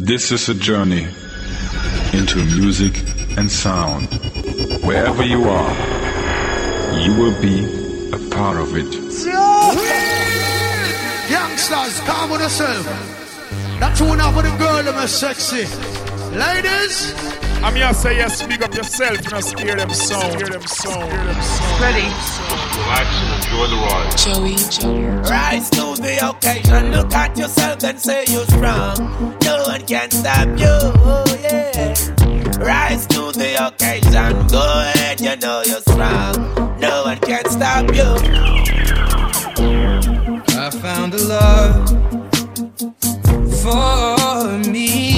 This is a journey into music and sound. Wherever you are, you will be a part of it. Youngsters, calm on yourself. That tune up on the girl, I'm sexy. Ladies! I'm here to say yes, speak up yourself, you know, scare them So, Scare them sound. Them. Ready? Relax and enjoy the ride. Show each other. Rise to the occasion, look at yourself and say you're strong. No one can stop you, oh, yeah. Rise to the occasion, go ahead, you know you're strong. No one can stop you. I found a love for me.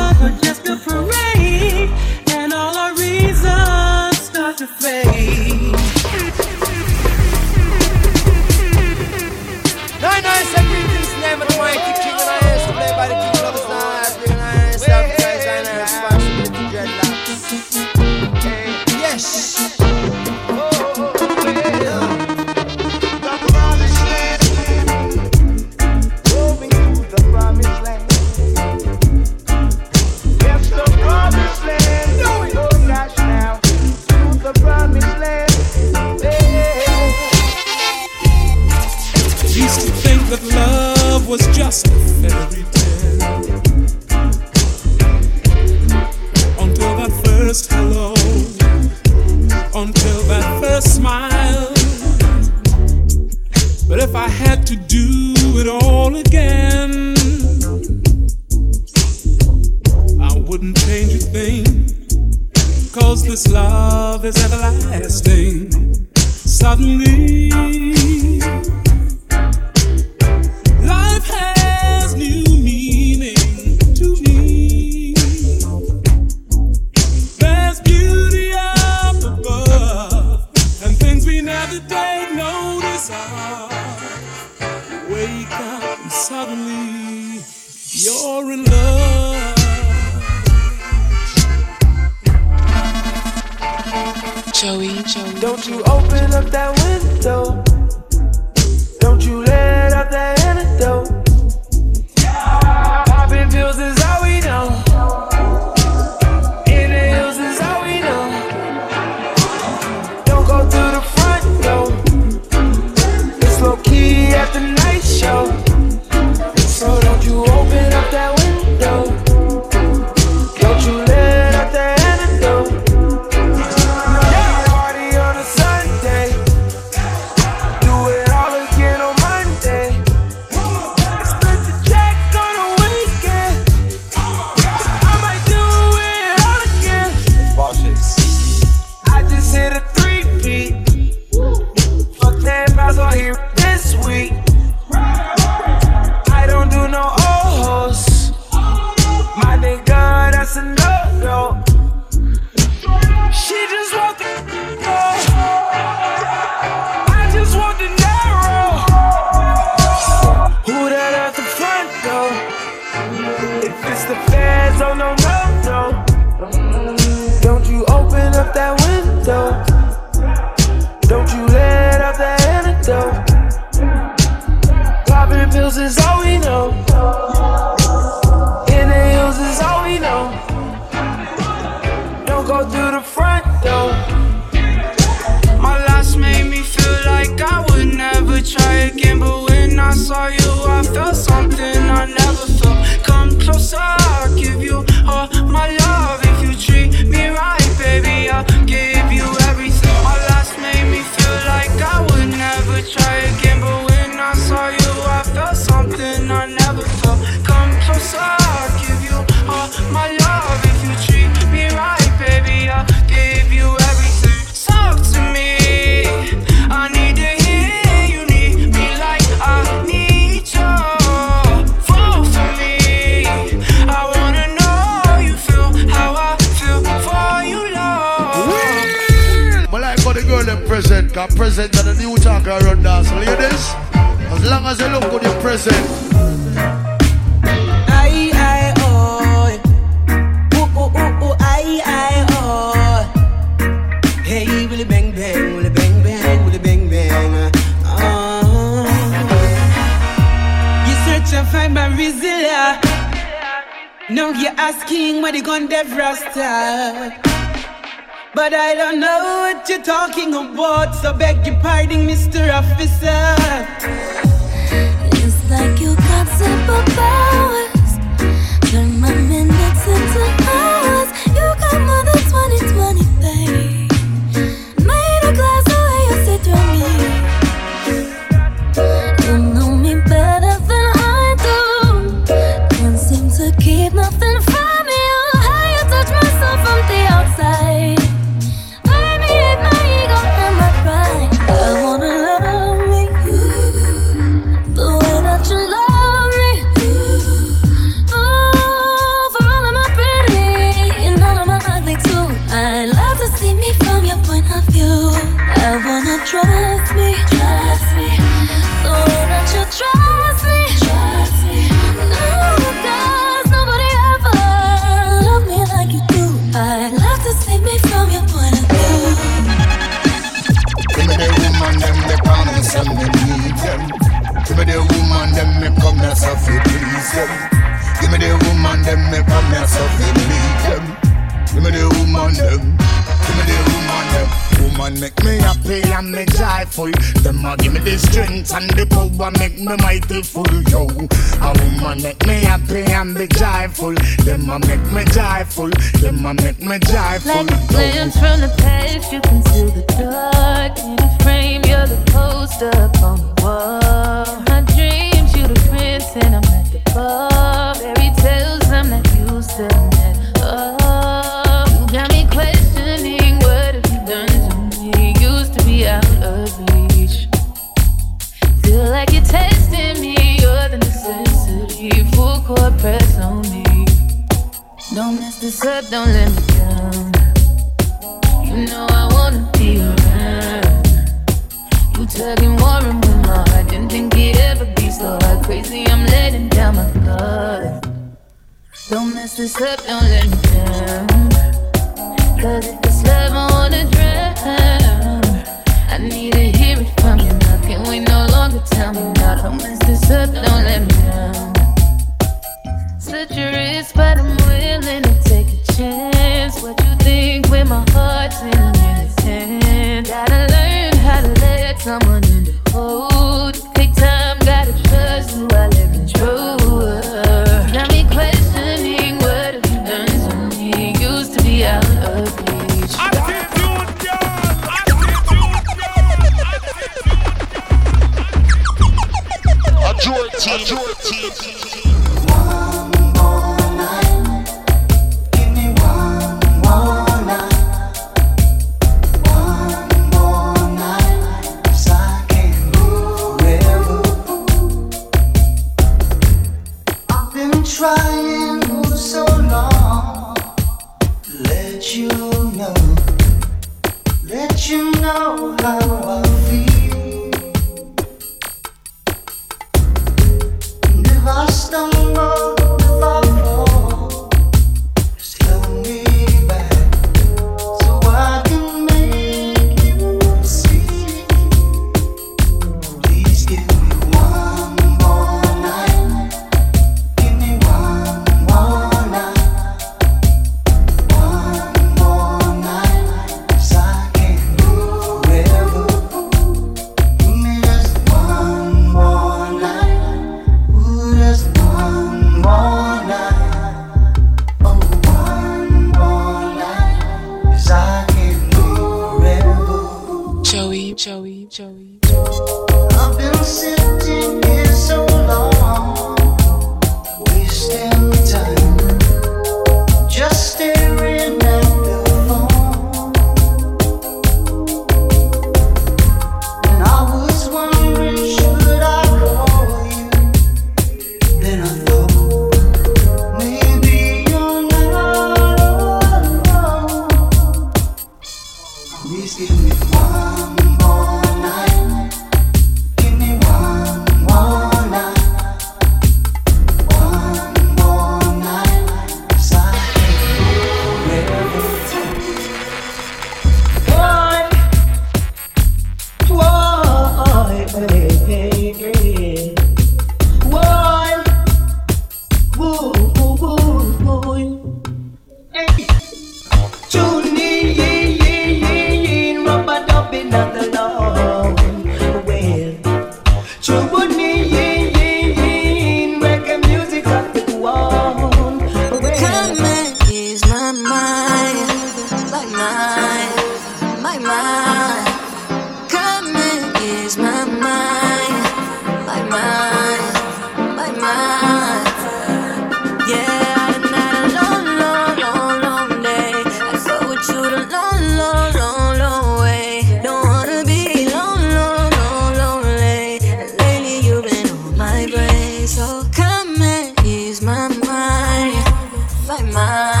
Mind,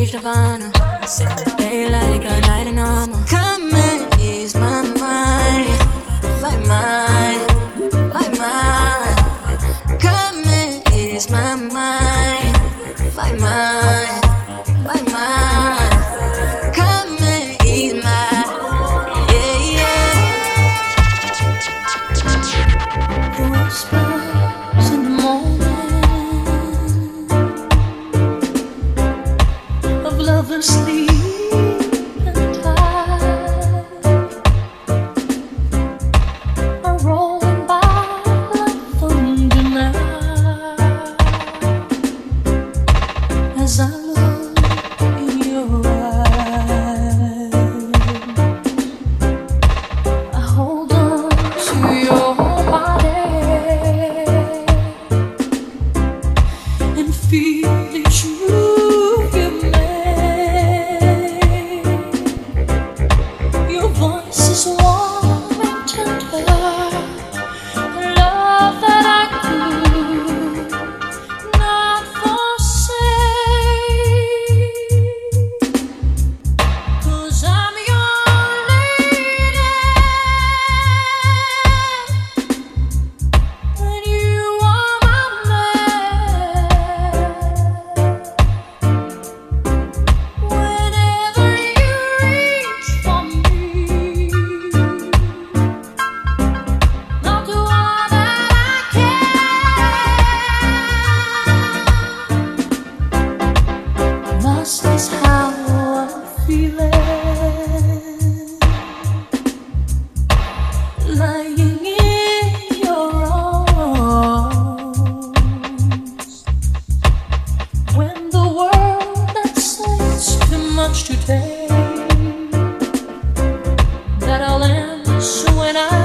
reach nirvana. So when I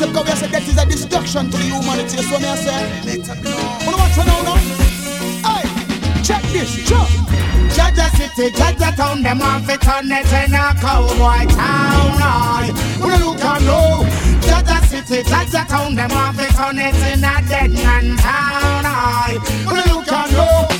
Except how we say death is a destruction to the humanity. So me I say. What up now. Now, now? Hey, check this, check. Jah Jah city, Jah Jah town, them want to turn it in a cowboy town. Aye, wanna look and know. Jah Jah city, Jah Jah town, them want to turn it in a dead man town. Aye, wanna look and know.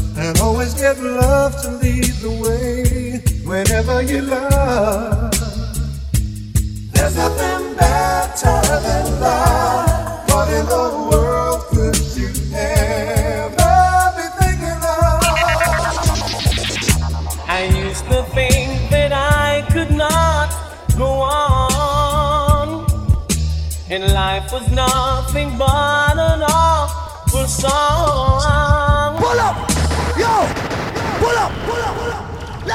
And always get love to lead the way whenever you love. There's nothing better than love. What in the world could you ever be thinking of? I used to think that I could not go on, and life was nothing but an awful song.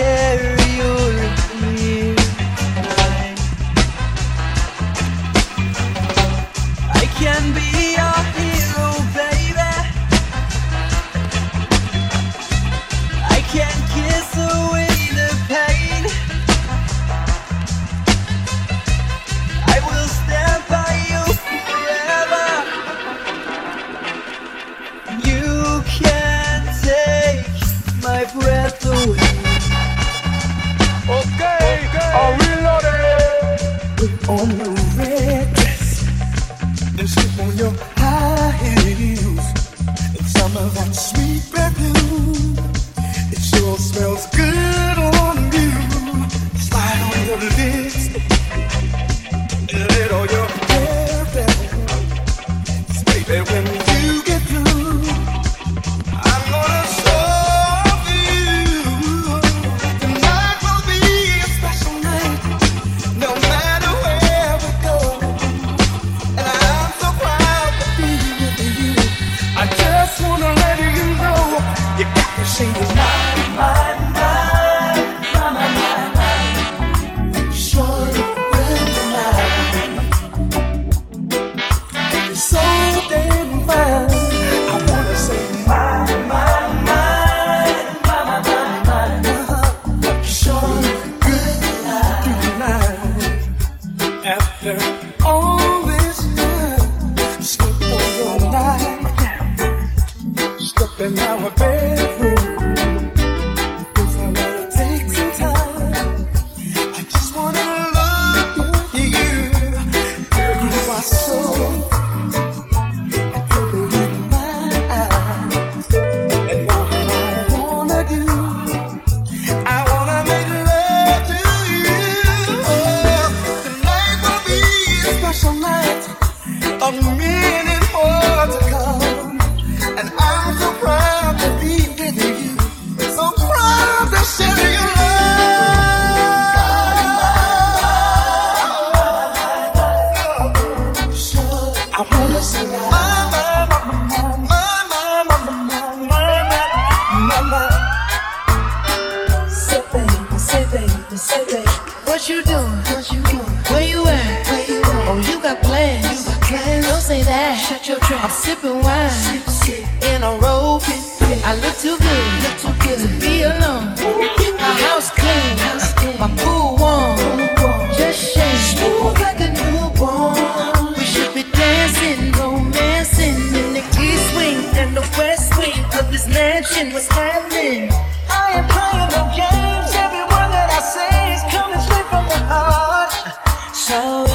care I'm sipping wine sip, sip. in a robe. I look too good, look too good to be alone. My house clean, my pool warm. warm. Just shake, smooth like a newborn. We should be dancing, romancing in the east wing and the west wing of this mansion. What's happening? I am playing no games. Every word that I say is coming straight from the heart. So.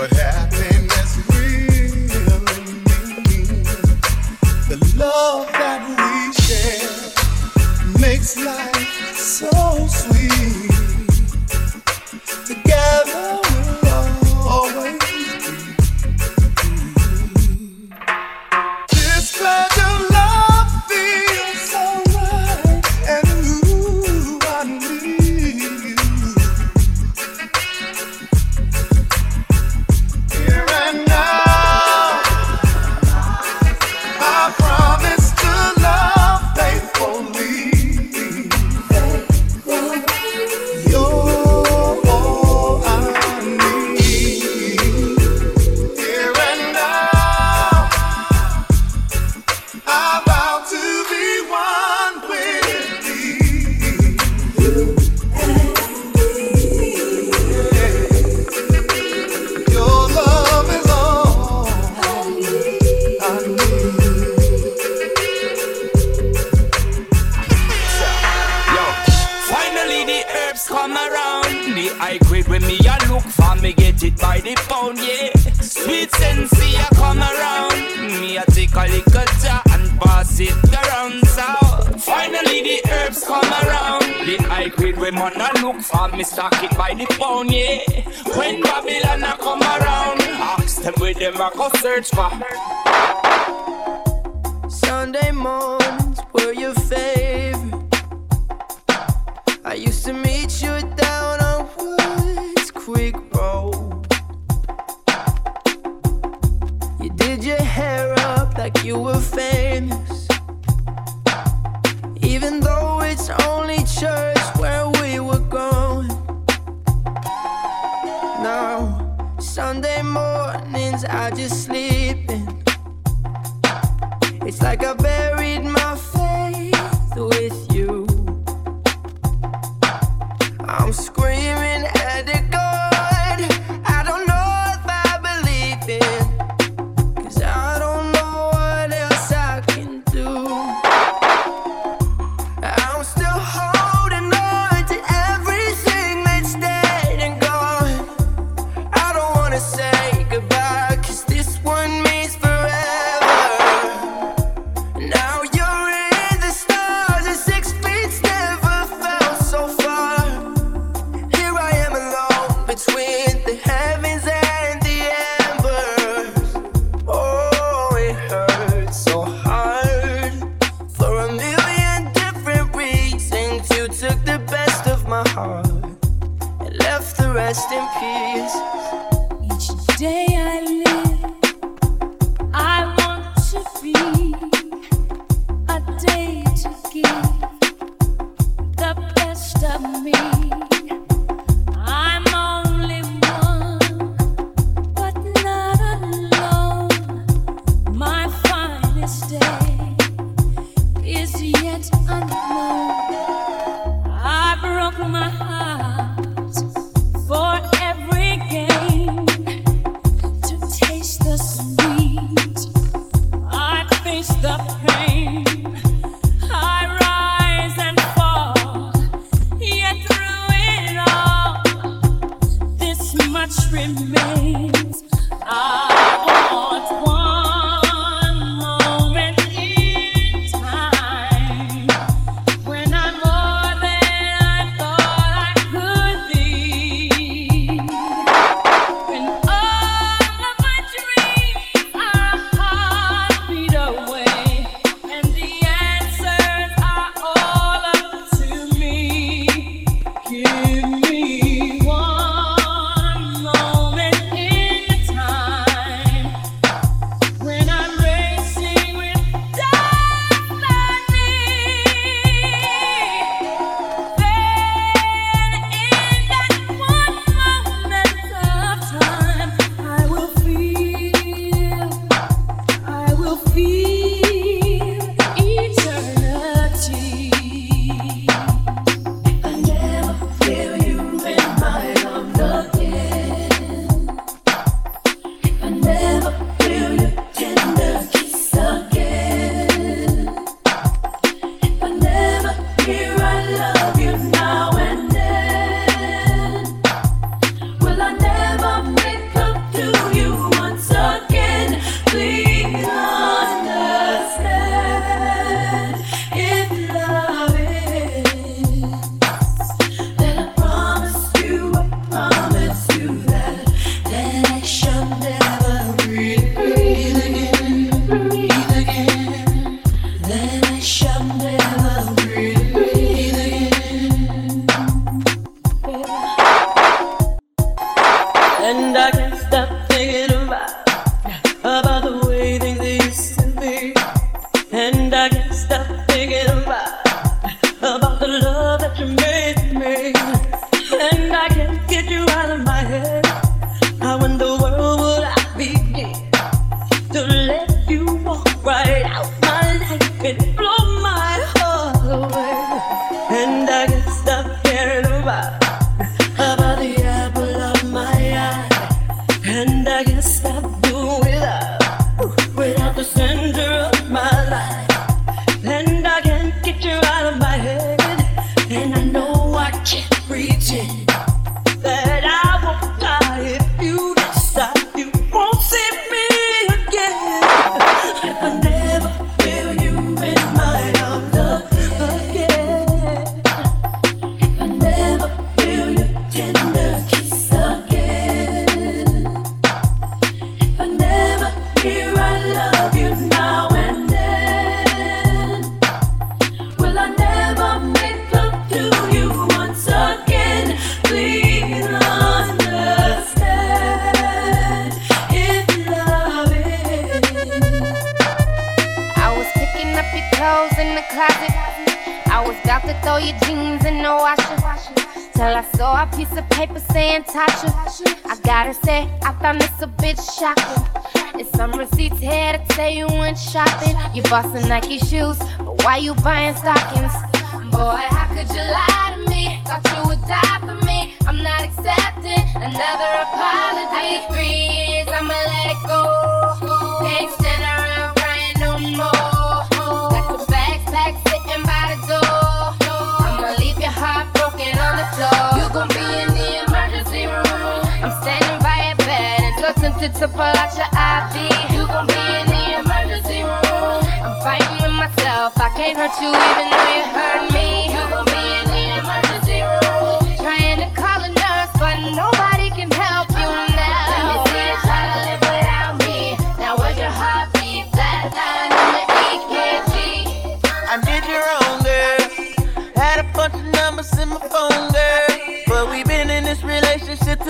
what happened.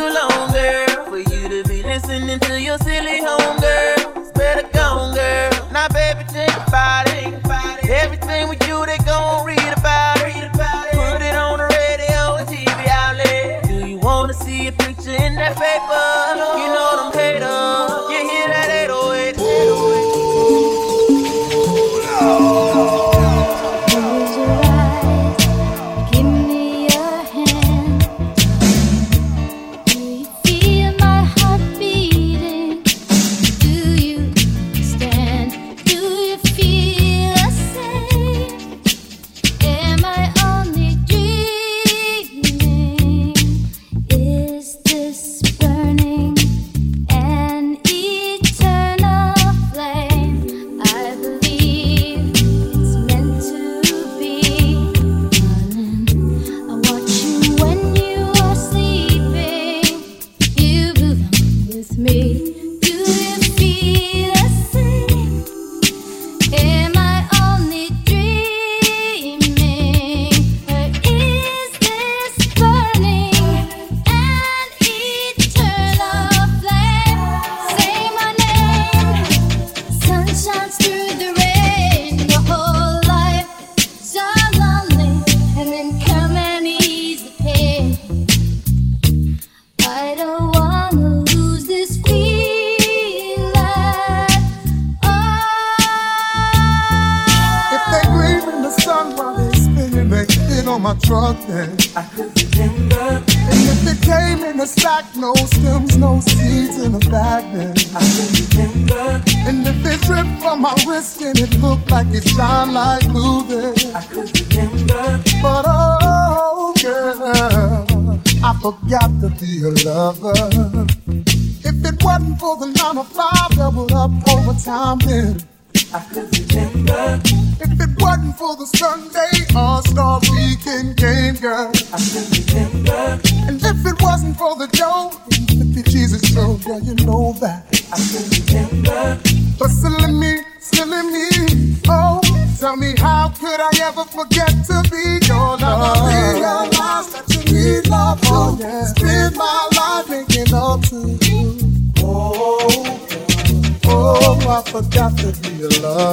too long, girl, for you to be listening to your silly homegirls. Better go, girl. Now, baby, think about it.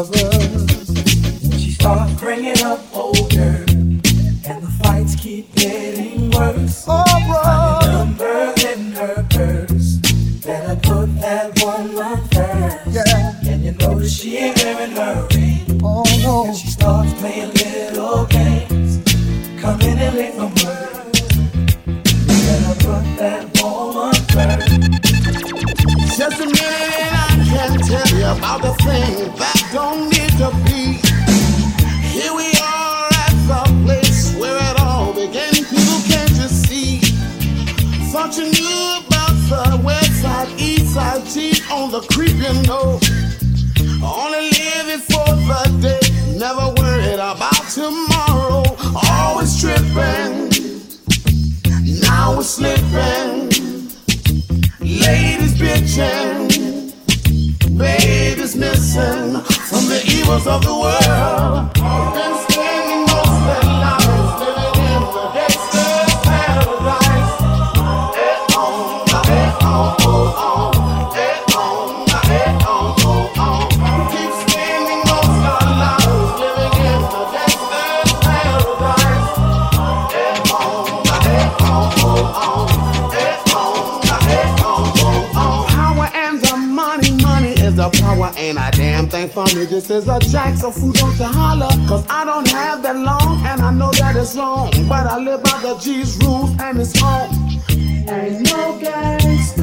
lovers. She starts bringing up old dirt, and the fights keep getting worse. Oh, right. number in her purse. Better put that woman first. Yeah. And you know she ain't wearing her ring. Oh she starts playing little games, come in late from work. Better put that woman. Just a minute, I can't tell you about the thing. the creep, you. Only living for the day, never worried about tomorrow. Always tripping, now we're slipping. Ladies bitching, babies missing from the evils of the world. And And for me, this is a jack, so food don't you holler. Cause I don't have that long, and I know that it's wrong. But I live by the G's rules, and it's on. Ain't no games.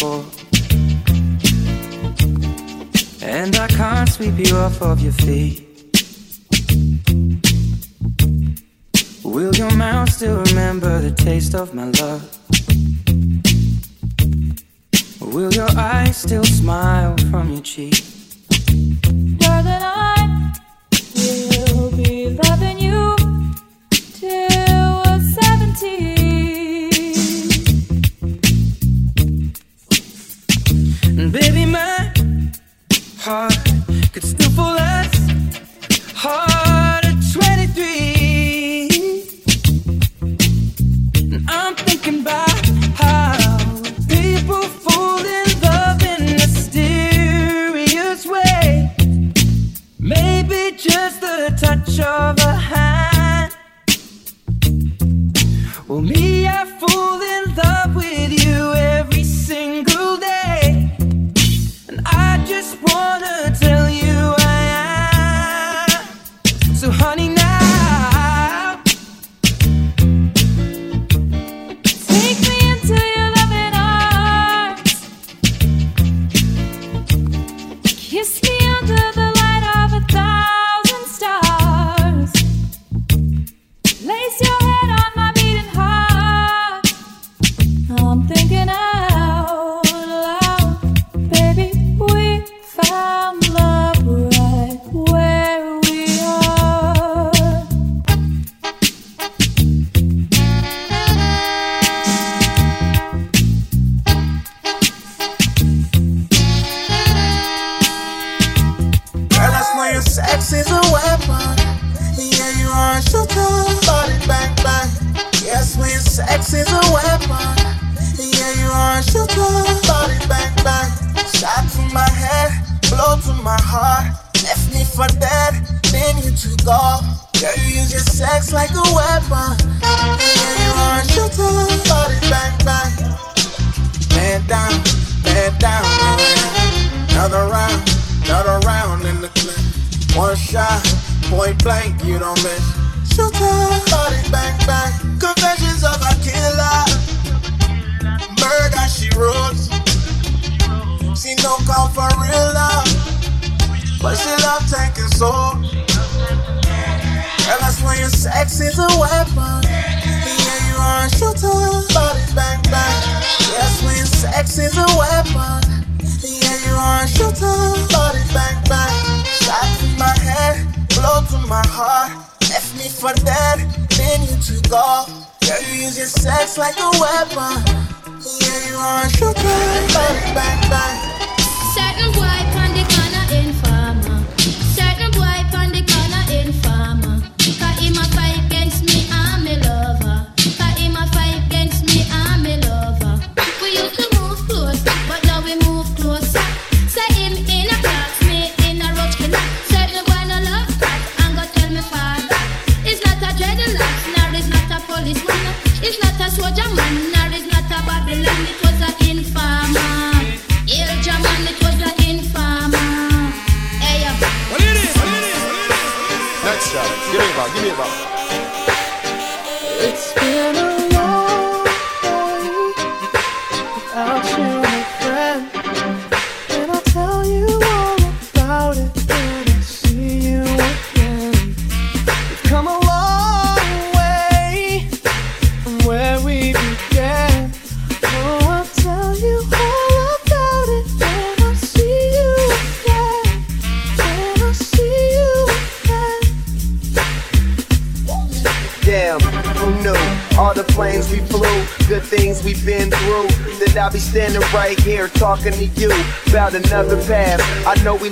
before. And I can't sweep you off of your feet. Will your mouth still remember the taste of my love? Will your eyes still smile from your cheek? heart could still fall as hard at 23. And I'm how people fall in love in mysterious. Maybe just the touch of a hand. Well, me.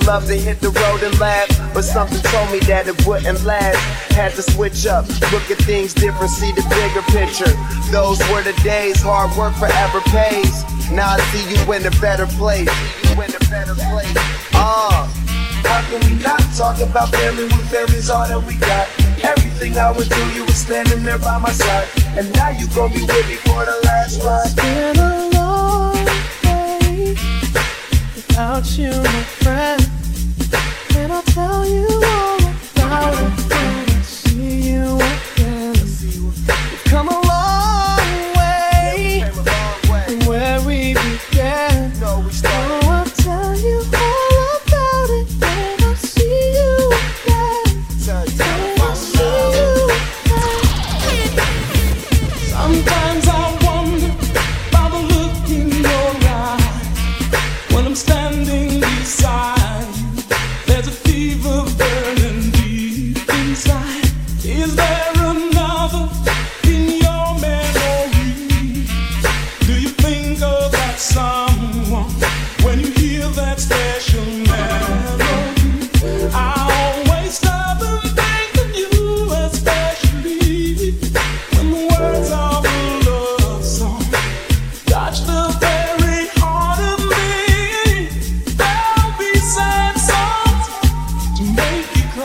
love to hit the road and laugh, but something told me that it wouldn't last. Had to switch up, look at things different, see the bigger picture. Those were the days, hard work forever pays. Now I see you in a better place. You in a better place. Uh. How can we not talk about family when family's all that we got? Everything I would do, you were standing there by my side. And now you gon' be with me for the last ride. It's been a long without you, my friend. I'll tell you what?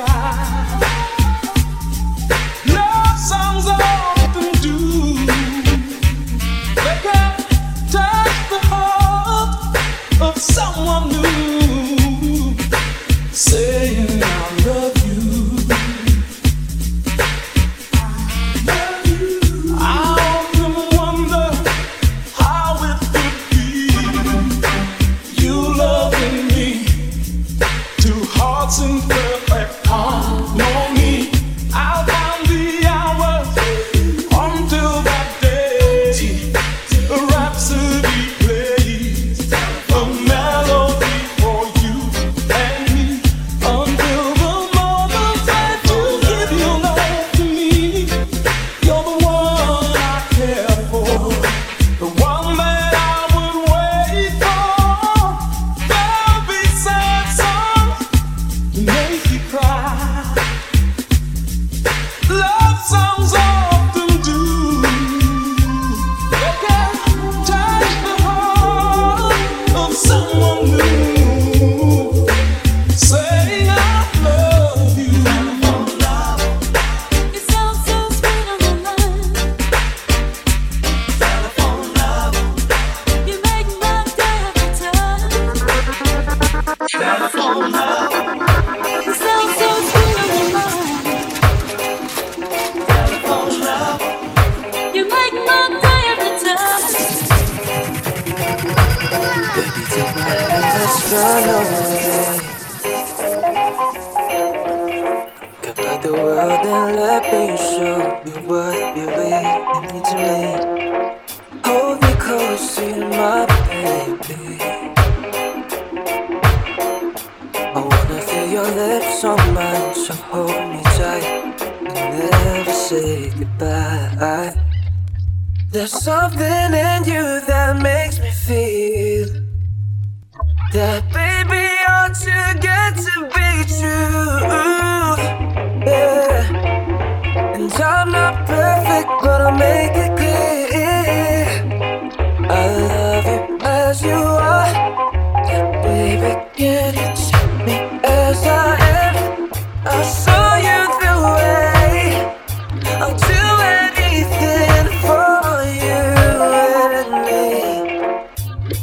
high.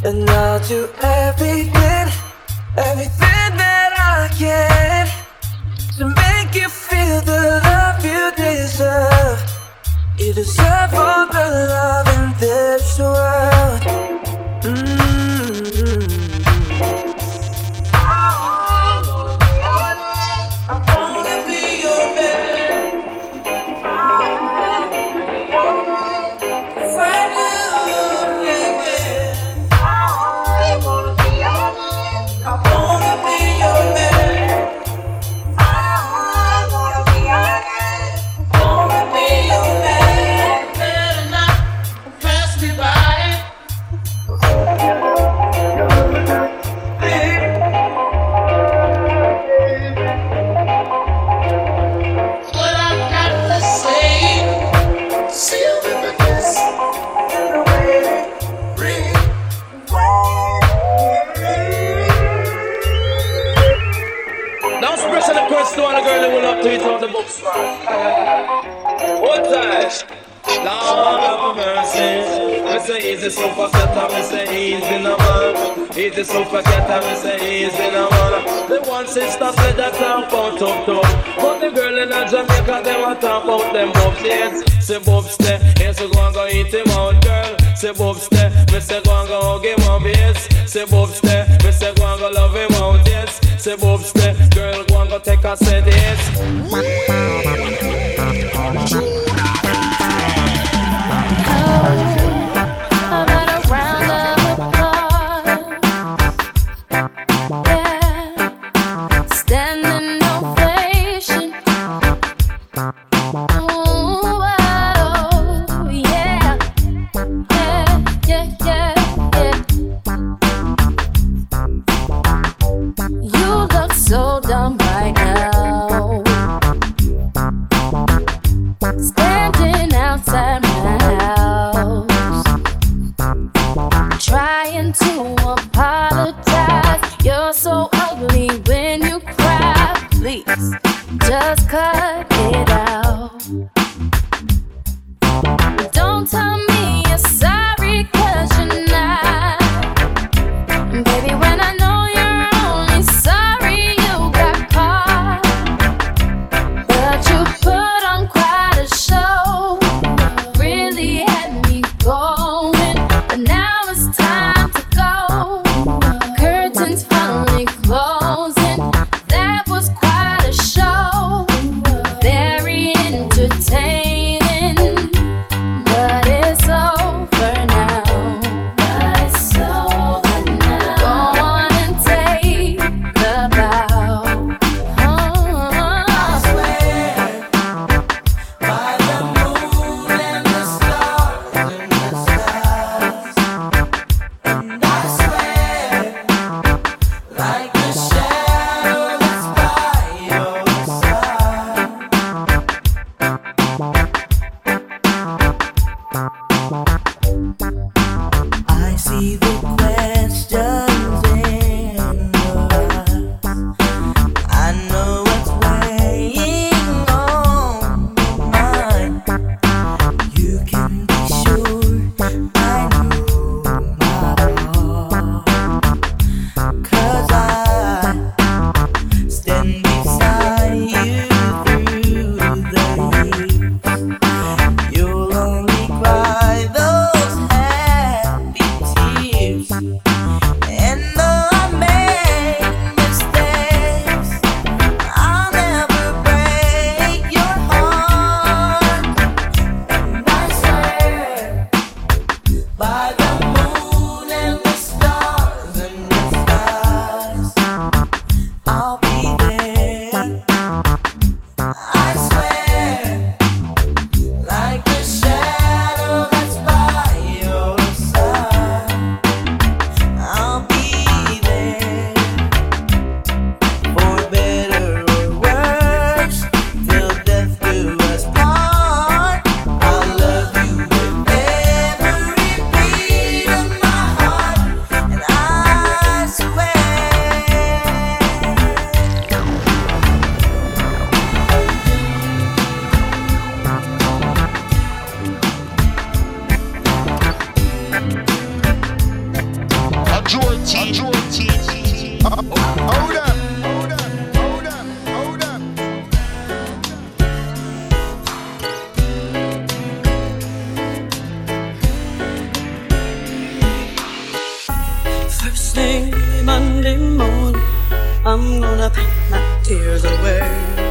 And I'll do everything, everything that I can to make you feel the love you deserve. You deserve all the love in this world. Mm. ايدي سوف تتعبس ايدي نمارة ايدي سوف تتعبس ايدي نمارة The one sister said that I'm about to talk But the girl in Jamaica them a talk about them bobs yes. Say bobs there, yes we go and go eat him out girl. Say bobs there, me say go and go hug him up yes. Say bobs there, me say go and go love him out yes. Say bobs there, girl go and go take a set yes. Oh I'm gonna pack my tears away.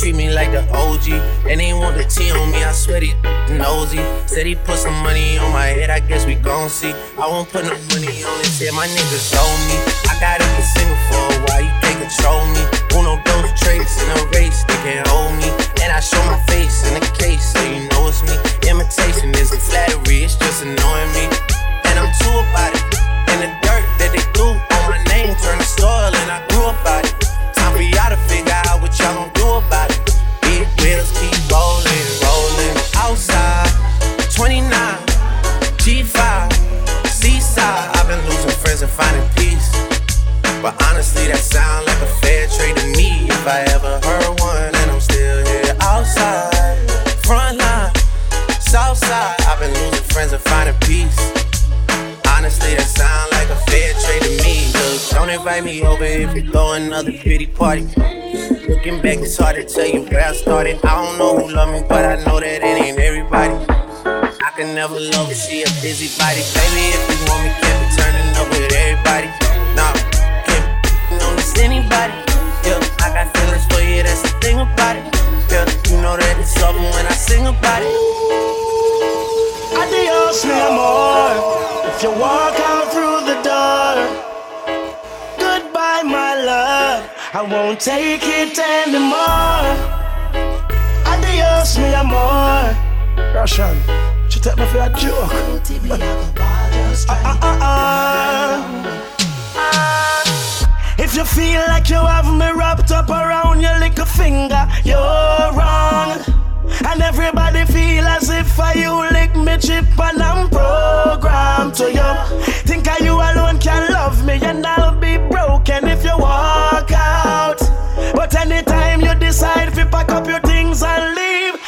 treat me like the OG. And they want the T on me, I swear he nosy. Said he put some money on my head, I guess we gon' see. I won't put no money on his head, my niggas owe me. I got a get single for a while, you can't control me. Uno crates and a race, they can't hold me. And I show my face in the case, so you know it's me. invite me over if you throw another pity party. Looking back, it's hard to tell you where I started. I don't know who loved me, but I know that it ain't everybody. I can never love her, she a busybody. Baby, if you want me, can't be turning up with everybody. Nah, can't on this anybody. Yeah, I got feelings for you, that's the thing about it. Yeah, you know that it's something when I sing about it. Adios, mi amor. If you walk out through I won't take it anymore. Adios, mi amor. Russian, You take me for a joke. If you feel like you have me wrapped up around your little finger, you're wrong. And everybody feel as if I you lick me chip and I'm programmed to you. Think I you alone can love me and I'll be broken if you walk out. But anytime you decide to pack up your things and leave,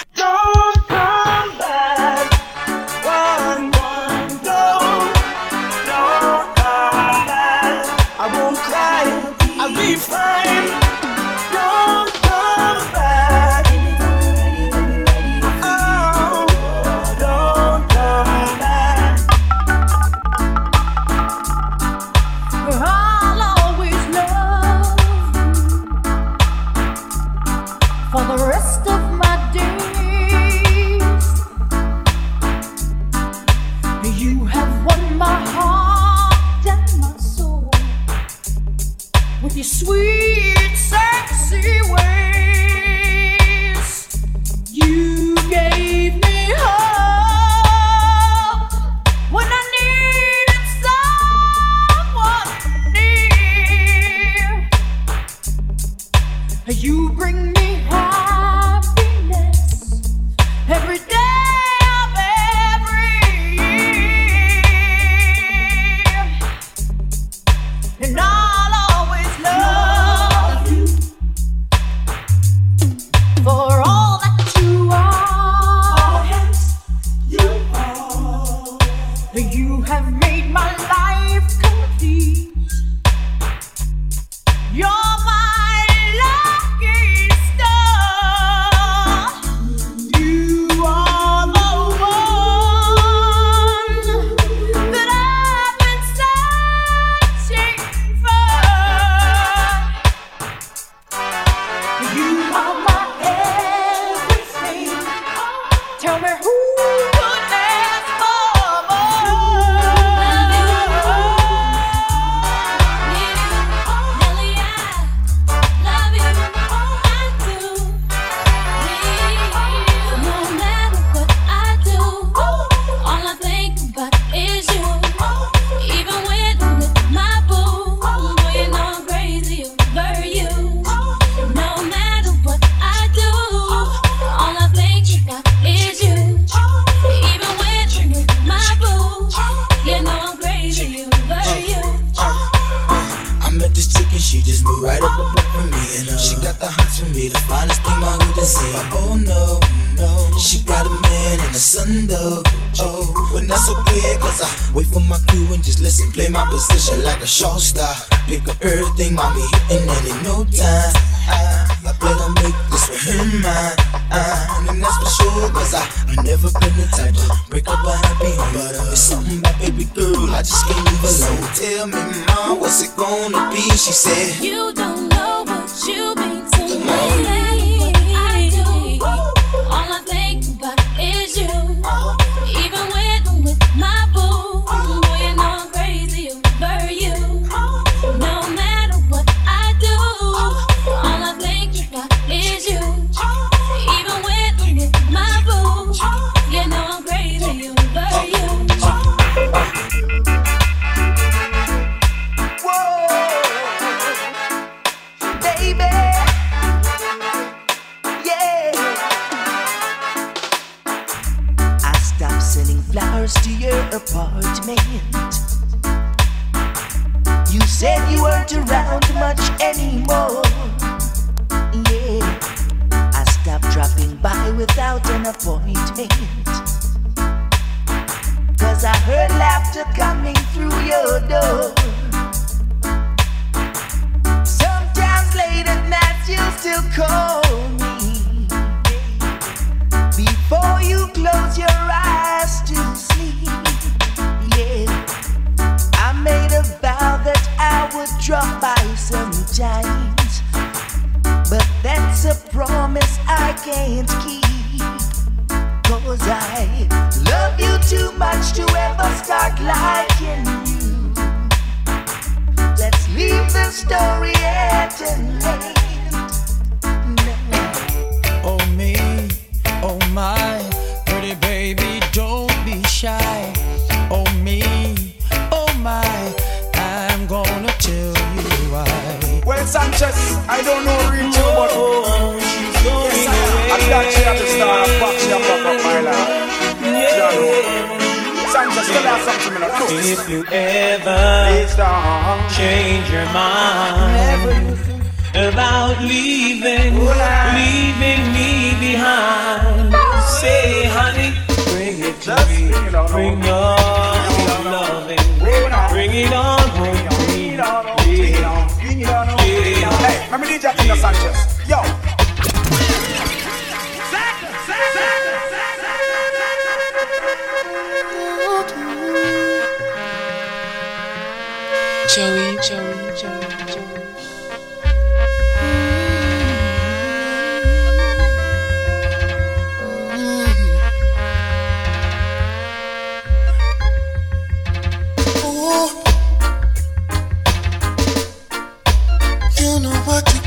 you know what you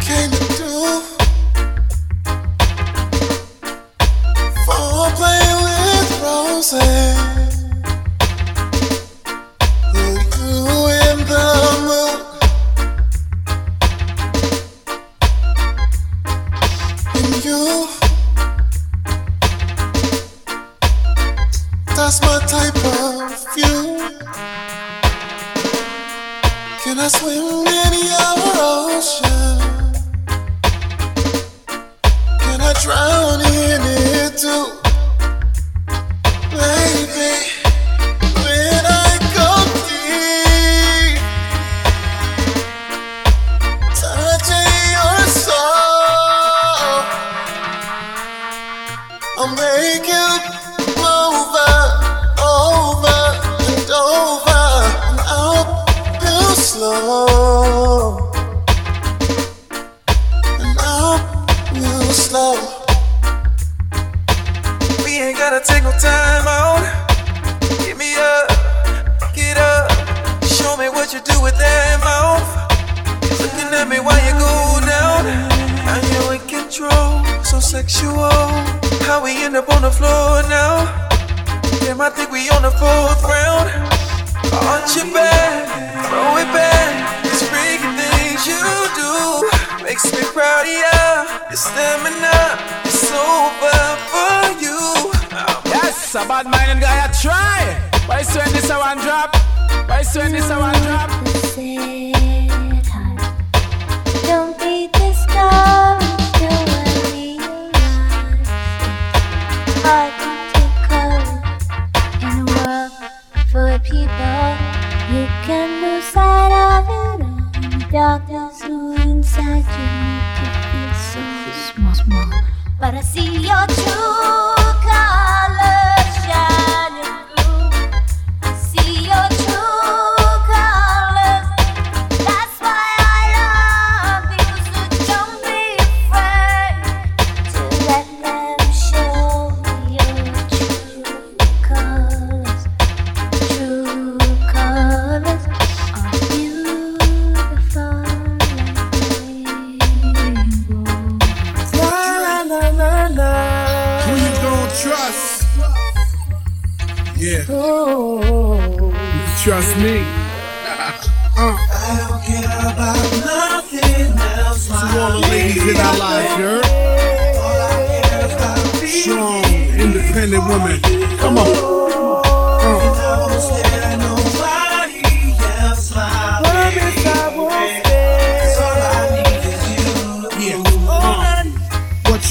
Trust me. uh. I don't care about nothing else. To all the ladies in our lives, girl. Strong, independent woman. Come on. Uh. uh.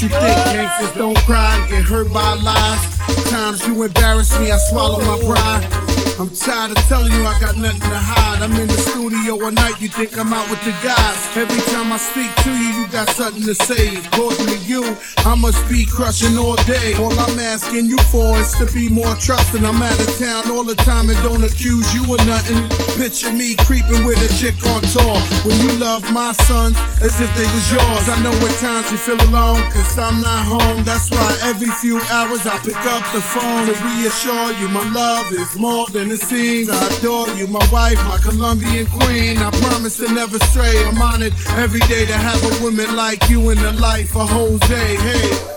you think gangsters don't cry and get hurt by lies? times you embarrass me, I swallow my pride. I'm tired of telling you I got nothing to hide. I'm in the studio all night, you think I'm out with the guys. Every time I speak to you, you got something to say. According to you, I must be crushing all day. All I'm asking you for is to be more trusting. I'm out of town all the time and don't accuse you of nothing. Picture me creeping with a chick on tour. When you love my sons as if they was yours. I know at times you feel alone, cause I'm not home. That's why every few hours I pick up the phone to reassure you my love is more than it seems. I adore you, my wife, my Colombian queen. I promise to never stray. I'm honored every day to have a woman like you in the life of Jose. Hey.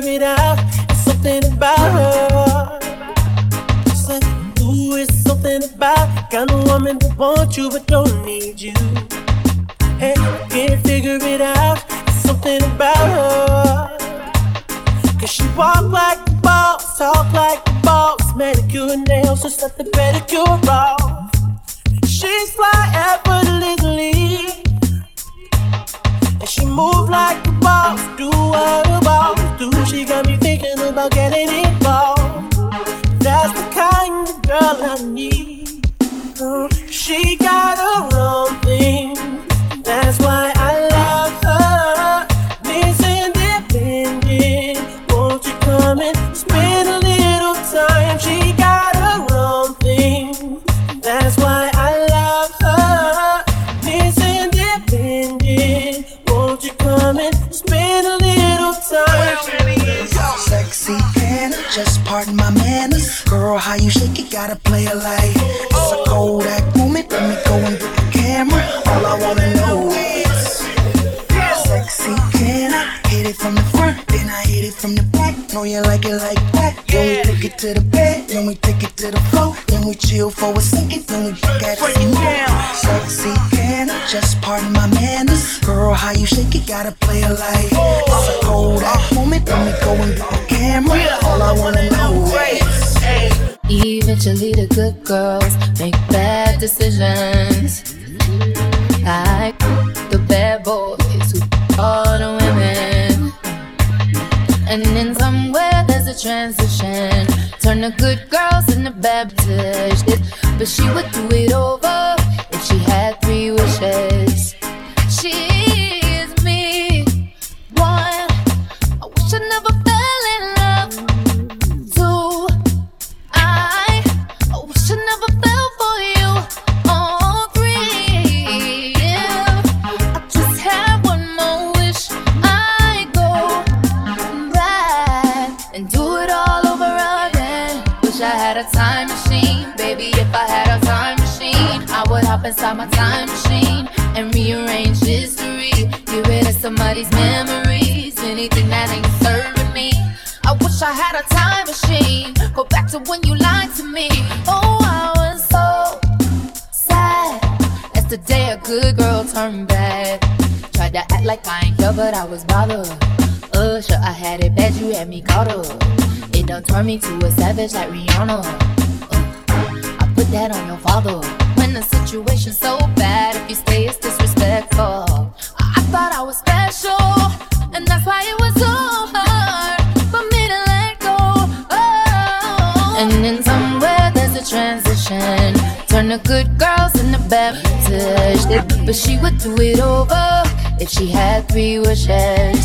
Figure it out. It's something about her. It's like, ooh, it's something about kind of woman that wants you but don't need you. Hey, can't figure it out. It's something about her. Cause she walk like the boss, talk like the boss, manicure nails, just let the pedicure off. She's fly effortlessly. And she move like a boss, do what a boss do. She got me thinking about getting involved. That's the kind of girl I need. She got her own thing. That's why gotta play it like it's a Kodak moment. Let me go and get the camera. All I wanna know is sexy can I hit it from the front, then I hit it from the back. Know you like it like that. Then we take it to the bed, then we take it to the floor, then we chill for a second, then we back at it some more. Sexy can I just pardon my manners. Girl, how you shake it, gotta play it like it's a Kodak moment. Let me go and get the camera. All I wanna know is. Eventually, the good girls make bad decisions. Like the bad boys who are the women. And then somewhere there's a transition. Turn the good girls into bad. But she would do it over inside my time machine and rearrange history. Get rid of somebody's memories, anything that ain't serving me. I wish I had a time machine. Go back to when you lied to me. Oh, I was so sad. That's the day a good girl turned bad. Tried to act like I ain't here, but I was bothered. Uh, sure I had it bad, you had me caught up. It done turned me to a savage like Rihanna. Uh, I put that on your father in a situation so bad. If you stay, it's disrespectful. I thought I was special, and that's why it was so hard for me to let go. Oh. And then somewhere there's a transition. Turn the good girls into bad. But she would do it over if she had three wishes.